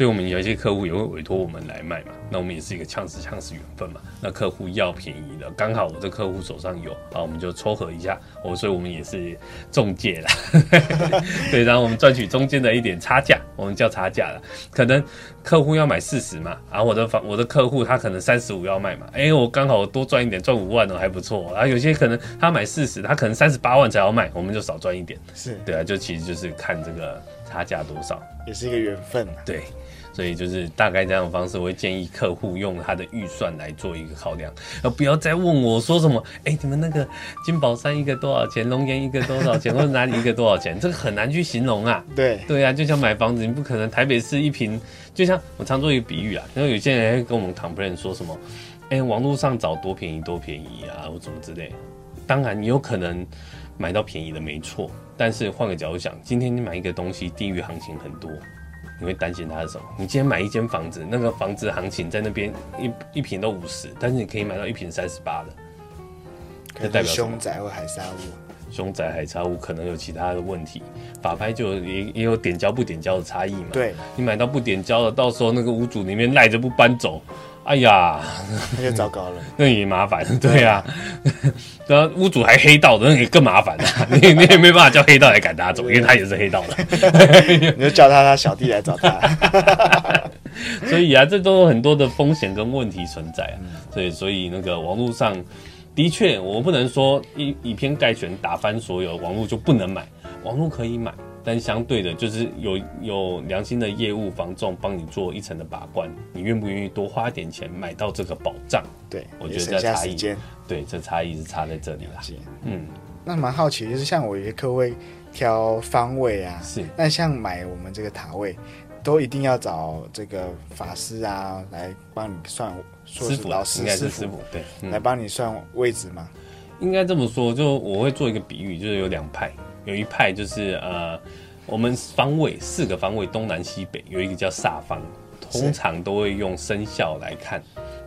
所以，我们有一些客户也会委托我们来卖嘛，那我们也是一个呛死呛死缘分嘛。那客户要便宜的，刚好我这客户手上有，啊，我们就撮合一下。我，所以我们也是中介啦，<laughs> 对，然后我们赚取中间的一点差价，我们叫差价了。可能客户要买四十嘛，然后我的房，我的客户他可能三十五要卖嘛，哎、欸，我刚好多赚一点，赚五万哦，还不错。然后有些可能他买四十，他可能三十八万才要卖，我们就少赚一点。是对啊，就其实就是看这个差价多少，
也是一个缘分。
对。所以就是大概这样的方式，我会建议客户用他的预算来做一个考量，而不要再问我说什么，哎、欸，你们那个金宝山一个多少钱，龙岩一个多少钱，或者哪里一个多少钱，这个很难去形容啊。
对
对啊，就像买房子，你不可能台北市一平，就像我常做一个比喻啊，然后有些人会跟我们 complain 说什么，哎、欸，网络上找多便宜多便宜啊，或怎么之类。当然你有可能买到便宜的没错，但是换个角度想，今天你买一个东西低于行情很多。你会担心它是什么？你今天买一间房子，那个房子行情在那边一一平都五十，但是你可以买到一平三十八的，
那代表凶宅或海沙屋。
凶宅海沙屋可能有其他的问题，法拍就也也有点交不点交的差异嘛。
对，
你买到不点交的，到时候那个屋主里面赖着不搬走。哎呀，
那就糟糕了，
那也麻烦。对呀、啊，然后屋主还黑道的，那也更麻烦了。<laughs> 你你也没办法叫黑道来赶他走，因为他也是黑道的。<laughs>
你就叫他他小弟来找他。<laughs>
所以啊，这都有很多的风险跟问题存在啊。所以，所以那个网络上的确，我不能说以以偏概全，打翻所有网络就不能买，网络可以买。但相对的，就是有有良心的业务房仲帮你做一层的把关，你愿不愿意多花一点钱买到这个保障？
对，
我觉得这差异，对，这差异是差在这里了。嗯，
那蛮好奇，就是像我有些客户挑方位啊，
是，
那像买我们这个塔位，都一定要找这个法师啊来帮你算，师傅老师
应该是师傅对，
嗯、来帮你算位置吗？
应该这么说，就我会做一个比喻，就是有两派。有一派就是呃，我们方位四个方位东南西北有一个叫煞方，通常都会用生肖来看。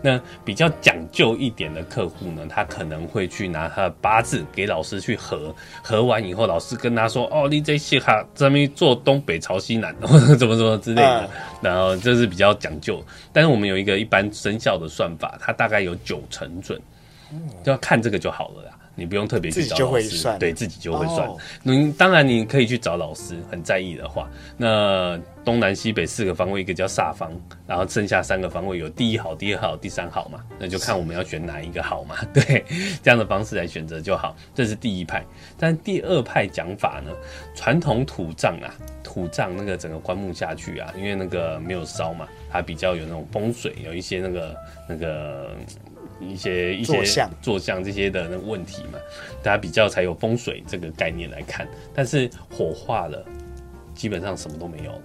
那比较讲究一点的客户呢，他可能会去拿他的八字给老师去合，合完以后老师跟他说：“哦，你这些哈这边做东北朝西南，<laughs> 怎么怎么之类的。”然后这是比较讲究。但是我们有一个一般生肖的算法，它大概有九成准，就要看这个就好了啦。你不用特别去找老师，对自己就会算。你当然你可以去找老师，很在意的话，那东南西北四个方位，一个叫煞方，然后剩下三个方位有第一好、第二好、第三好嘛，那就看我们要选哪一个好嘛。<laughs> 对，这样的方式来选择就好。这是第一派，但第二派讲法呢，传统土葬啊，土葬那个整个棺木下去啊，因为那个没有烧嘛，它比较有那种风水，有一些那个那个。一些一些坐向坐向这些的那个问题嘛，大家比较才有风水这个概念来看。但是火化了，基本上什么都没有了，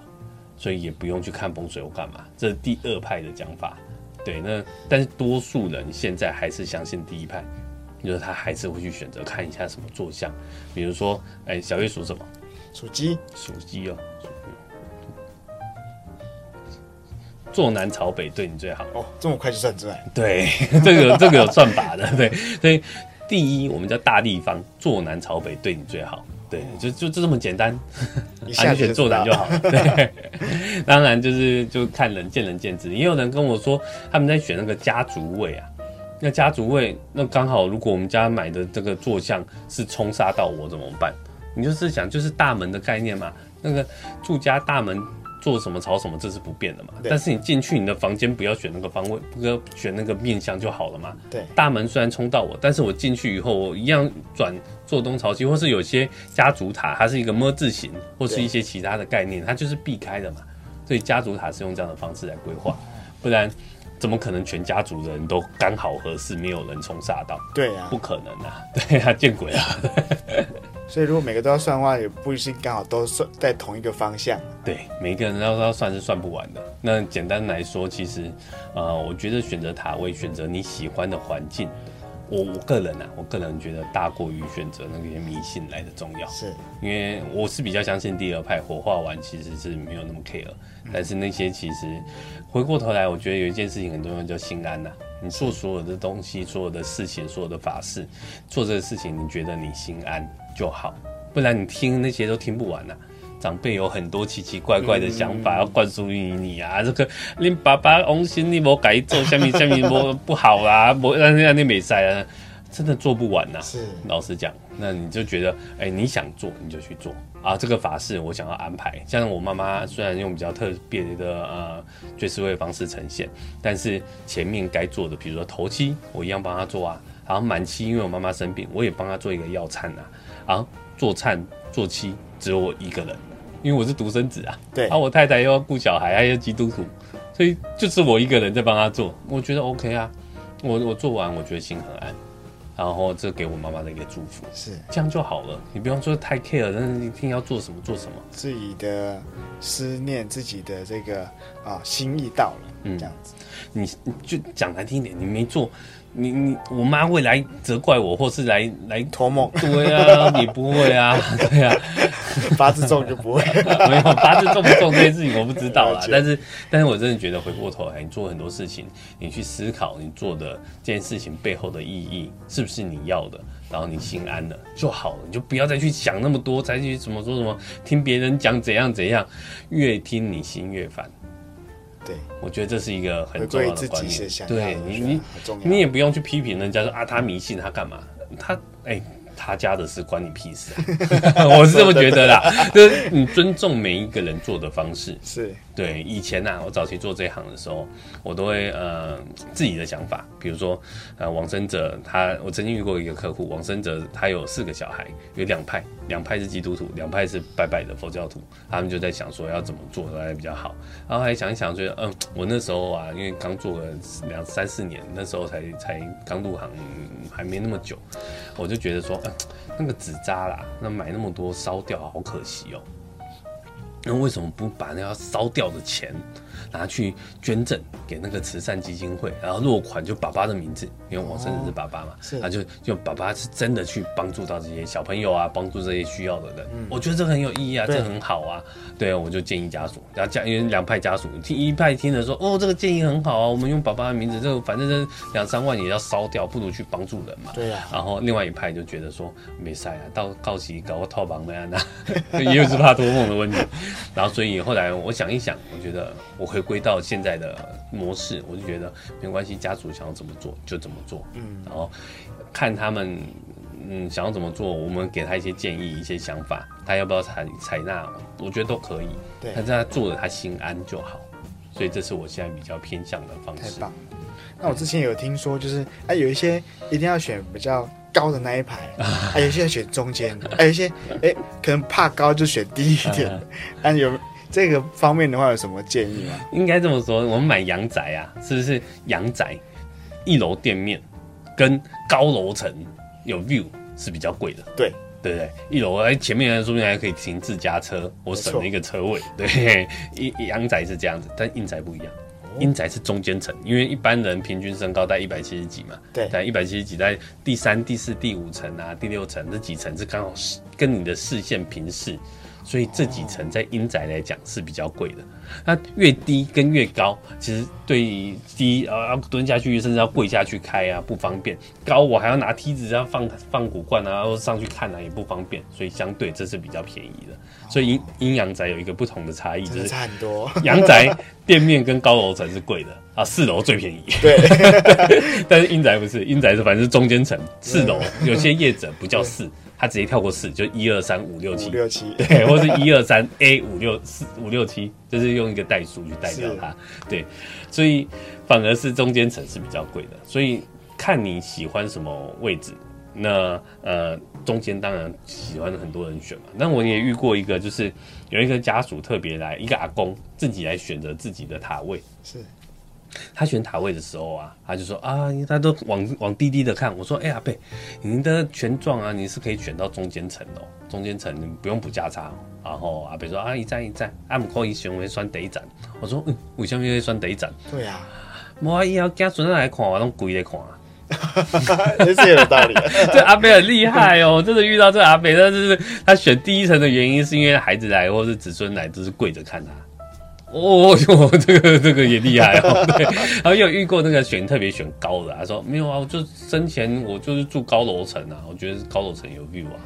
所以也不用去看风水或干嘛。这是第二派的讲法。对，那但是多数人现在还是相信第一派，就是他还是会去选择看一下什么坐向，比如说，哎、欸，小月属什么？
属鸡。
属鸡哦。坐南朝北对你最好
哦，这么快就算出来？
对，<laughs> 这个这个有算法的，<laughs> 对，所以第一我们叫大地方，坐南朝北对你最好，对，就就就这么简单，你选坐南就好了。<laughs> 对，当然就是就看人见仁见智，也有人跟我说他们在选那个家族位啊，那家族位那刚好如果我们家买的这个坐向是冲煞到我怎么办？你就是想就是大门的概念嘛，那个住家大门。做什么朝什么，这是不变的嘛。但是你进去你的房间，不要选那个方位，不要选那个面向就好了嘛。
对，
大门虽然冲到我，但是我进去以后，我一样转坐东朝西，或是有些家族塔，它是一个么字形，或是一些其他的概念，它就是避开的嘛。所以家族塔是用这样的方式来规划，不然怎么可能全家族的人都刚好合适，没有人冲煞到？
对呀、啊，
不可能啊！<laughs> 对啊，见鬼啊！
所以如果每个都要算的话，也不一定刚好都算在同一个方向。
对，每个人要要算是算不完的。那简单来说，其实，呃，我觉得选择塔位，选择你喜欢的环境。我我个人啊，我个人觉得大过于选择那些迷信来的重要，
是
因为我是比较相信第二派火化完其实是没有那么 care，但是那些其实回过头来，我觉得有一件事情很重要，叫心安呐。你做所有的东西，所有的事情，所有的法事，做这个事情，你觉得你心安就好，不然你听那些都听不完呐。长辈有很多奇奇怪怪的想法要灌输于你啊，这个你爸爸翁心你莫改做，下面下面莫不好啦，莫让让你没赛啊，真的做不完呐。是，老实讲，那你就觉得，哎、欸，你想做你就去做啊。这个法事我想要安排，像我妈妈虽然用比较特别的呃爵士会方式呈现，但是前面该做的，比如说头七，我一样帮她做啊。然后满期，因为我妈妈生病，我也帮她做一个药忏啊。啊，做餐做期，只有我一个人。因为我是独生子啊，
对，
啊，我太太又要顾小孩，还要基督徒，所以就是我一个人在帮他做，我觉得 OK 啊，我我做完我觉得心很安，然后这给我妈妈的一个祝福，
是。
这样就好了，你不用说太 care，但是一定要做什么做什么，
自己的思念，自己的这个啊心意到了，嗯，这样子，
你你就讲难听一点，你没做。你你我妈会来责怪我，或是来来
托梦？
对啊，你不会啊，对啊，<laughs>
八字重就不会，<laughs>
没有八字重不重这件事情我不知道啦。但是但是我真的觉得回过头来，你做很多事情，你去思考你做的这件事情背后的意义是不是你要的，然后你心安了就好了，你就不要再去想那么多，再去怎么说什么，听别人讲怎样怎样，越听你心越烦。
对，
我觉得这是一个很重要的观念。对你，你你也不用去批评人家说啊，他迷信，他干嘛？他哎。欸他家的事关你屁事啊！我是这么觉得啦，就是你尊重每一个人做的方式。
是
对。以前呐、啊，我早期做这一行的时候，我都会呃自己的想法，比如说呃往生者他，我曾经遇过一个客户，往生者他有四个小孩，有两派，两派是基督徒，两派是拜拜的佛教徒，他们就在想说要怎么做才比较好，然后还想一想，觉得嗯，我那时候啊，因为刚做了两三四年，那时候才才刚入行，还没那么久，我就觉得说。嗯那个纸扎啦，那买那么多烧掉，好可惜哦。那为什么不把那要烧掉的钱拿去捐赠给那个慈善基金会，然后落款就爸爸的名字，因为我生者是爸爸嘛，是，他就就爸爸是真的去帮助到这些小朋友啊，帮助这些需要的人，嗯、我觉得这很有意义啊，这很好啊，对啊，我就建议家属，然后家因为两派家属听一派听了说，哦，这个建议很好啊，我们用爸爸的名字，这个反正这两三万也要烧掉，不如去帮助人嘛，
对啊，
然后另外一派就觉得说没事啊，到告急搞个套房那样的，<laughs> 也有是怕托梦的问题，然后所以后来我想一想，我觉得我回归到。现在的模式，我就觉得没关系，家属想要怎么做就怎么做，嗯，然后看他们，嗯，想要怎么做，我们给他一些建议、一些想法，他要不要采采纳，我觉得都可以，对，但是他做的他心安就好，所以这是我现在比较偏向的方式。
太棒！那我之前有听说，就是哎，有一些一定要选比较高的那一排，啊，有些要选中间，还有一些哎，可能怕高就选低一点，<laughs> 但有。这个方面的话，有什么建议吗？
应该这么说，我们买阳宅啊，是不是阳宅一楼店面跟高楼层有 view 是比较贵的？
对
对不对？一楼哎，前面说不定还可以停自家车，我省了一个车位。对，<laughs> 一阳宅是这样子，但硬宅不一样。阴宅是中间层，因为一般人平均身高在一百七十几嘛，对，在一百七十几，在第三、第四、第五层啊，第六层这几层是刚好是跟你的视线平视。所以这几层在阴宅来讲是比较贵的，那越低跟越高，其实对于低啊要蹲下去，甚至要跪下去开啊不方便。高我还要拿梯子这样放放骨罐啊，然后上去看啊也不方便。所以相对这是比较便宜的。所以阴阴阳宅有一个不同的差异，就是
差很多。
阳宅店面跟高楼层是贵的啊，四楼最便宜。
对，<laughs>
但是英宅不是，英宅是反正是中间层，四楼有些业者不叫四。他直接跳过四，就一二三五六七，
六七，
对，或是一二三 A 五六四五六七，就是用一个代数去代表它，对，所以反而是中间层是比较贵的，所以看你喜欢什么位置，那呃中间当然喜欢很多人选嘛。那我也遇过一个，就是有一个家属特别来，一个阿公自己来选择自己的塔位。
是，
他选塔位的时候啊，他就说啊，他都往往低低的看。我说，哎呀，贝，你的权状啊，你是可以选到中间层的，中间层你不用补价差。然后阿贝说啊，一站一站，阿姆可以选为选第一站。我说，嗯，为什么要选第一站？
对呀、啊。
我以后家孙来看，我拢跪来看。<laughs>
也是有道理。<laughs>
这阿北很厉害哦，真的遇到这阿北，但是他选第一层的原因，是因为孩子来或是子孙来，都是跪着看他。哦哟，这个这个也厉害哦。对，然后有遇过那个选特别选高的，他说没有啊，我就生前我就是住高楼层啊，我觉得高楼层有 view 啊。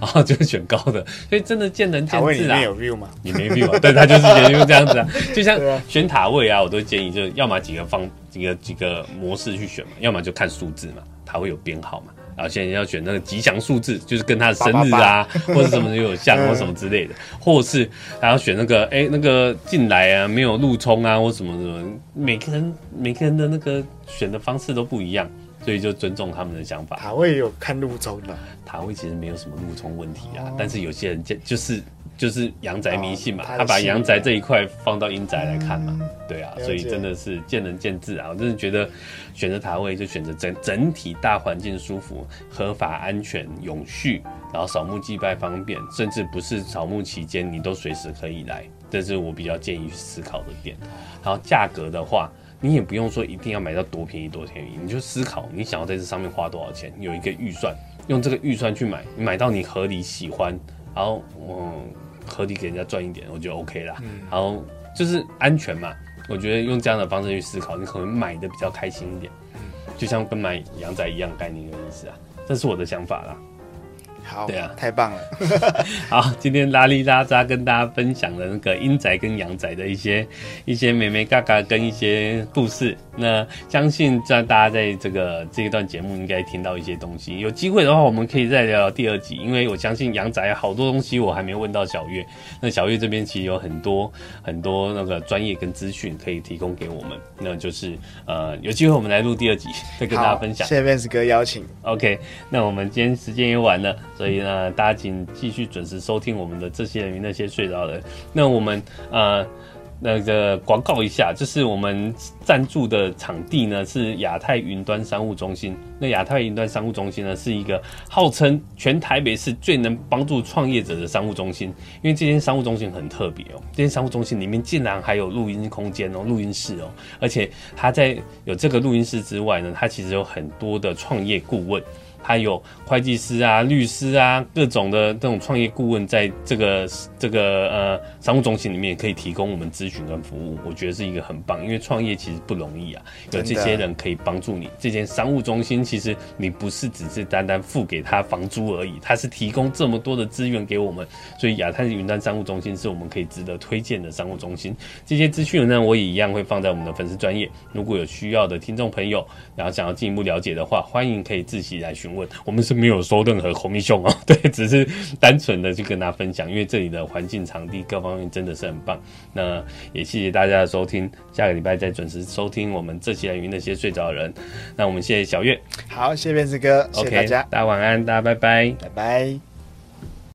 然后就选高的，所以真的见仁见智啊。
塔位里面有 view 吗？<laughs>
你没 view 啊？对，他就是因为这样子啊。就像选塔位啊，我都建议，就要么几个方几个几个模式去选嘛，要么就看数字嘛，塔位有编号嘛。然后现在要选那个吉祥数字，就是跟他的生日啊，或者什么又有像或什么之类的，或者是还要选那个哎那个进来啊没有路冲啊或什么什么，每个人每个人的那个选的方式都不一样。所以就尊重他们的想法。
塔位有看路冲的，
塔位其实没有什么路冲问题啊，哦、但是有些人就就是就是阳宅迷信嘛，哦、他，他把阳宅这一块放到阴宅来看嘛，嗯、对啊，所以真的是见仁见智啊。我真的觉得选择塔位就选择整整体大环境舒服、合法、安全、永续，然后扫墓祭拜方便，甚至不是扫墓期间你都随时可以来，这是我比较建议去思考的点。然后价格的话。你也不用说一定要买到多便宜多便宜，你就思考你想要在这上面花多少钱，有一个预算，用这个预算去买，你买到你合理喜欢，然后嗯合理给人家赚一点，我觉得 OK 啦。嗯，然后就是安全嘛，我觉得用这样的方式去思考，你可能买的比较开心一点。嗯，就像跟买羊仔一样概念的意思啊，这是我的想法啦。
好，对啊，太棒了。<laughs>
好，今天拉里拉扎跟大家分享了那个阴宅跟阳宅的一些一些美眉嘎嘎跟一些故事。那相信在大家在这个这一段节目应该听到一些东西。有机会的话，我们可以再聊聊第二集，因为我相信阳宅好多东西我还没问到小月。那小月这边其实有很多很多那个专业跟资讯可以提供给我们。那就是呃，有机会我们来录第二集，再跟大家分享。
谢谢 Vance 哥邀请。
OK，那我们今天时间也晚了。所以呢，大家请继续准时收听我们的这些人与那些睡着的人。那我们呃那个广告一下，就是我们赞助的场地呢是亚太云端商务中心。那亚太云端商务中心呢是一个号称全台北市最能帮助创业者的商务中心。因为这间商务中心很特别哦，这间商务中心里面竟然还有录音空间哦，录音室哦，而且它在有这个录音室之外呢，它其实有很多的创业顾问。还有会计师啊、律师啊，各种的这种创业顾问，在这个这个呃商务中心里面可以提供我们咨询跟服务，我觉得是一个很棒。因为创业其实不容易啊，有这些人可以帮助你。这间商务中心其实你不是只是单单付给他房租而已，他是提供这么多的资源给我们，所以亚太云端商务中心是我们可以值得推荐的商务中心。这些资讯呢，我也一样会放在我们的粉丝专业，如果有需要的听众朋友，然后想要进一步了解的话，欢迎可以自己来询我们是没有收任何红米熊哦，<laughs> 对，只是单纯的去跟大家分享，因为这里的环境、场地各方面真的是很棒。那也谢谢大家的收听，下个礼拜再准时收听我们这些人与那些睡着的人。那我们谢谢小月，
好，谢谢 Vance 哥，谢谢大家，
大家晚安，大家拜拜，
拜拜。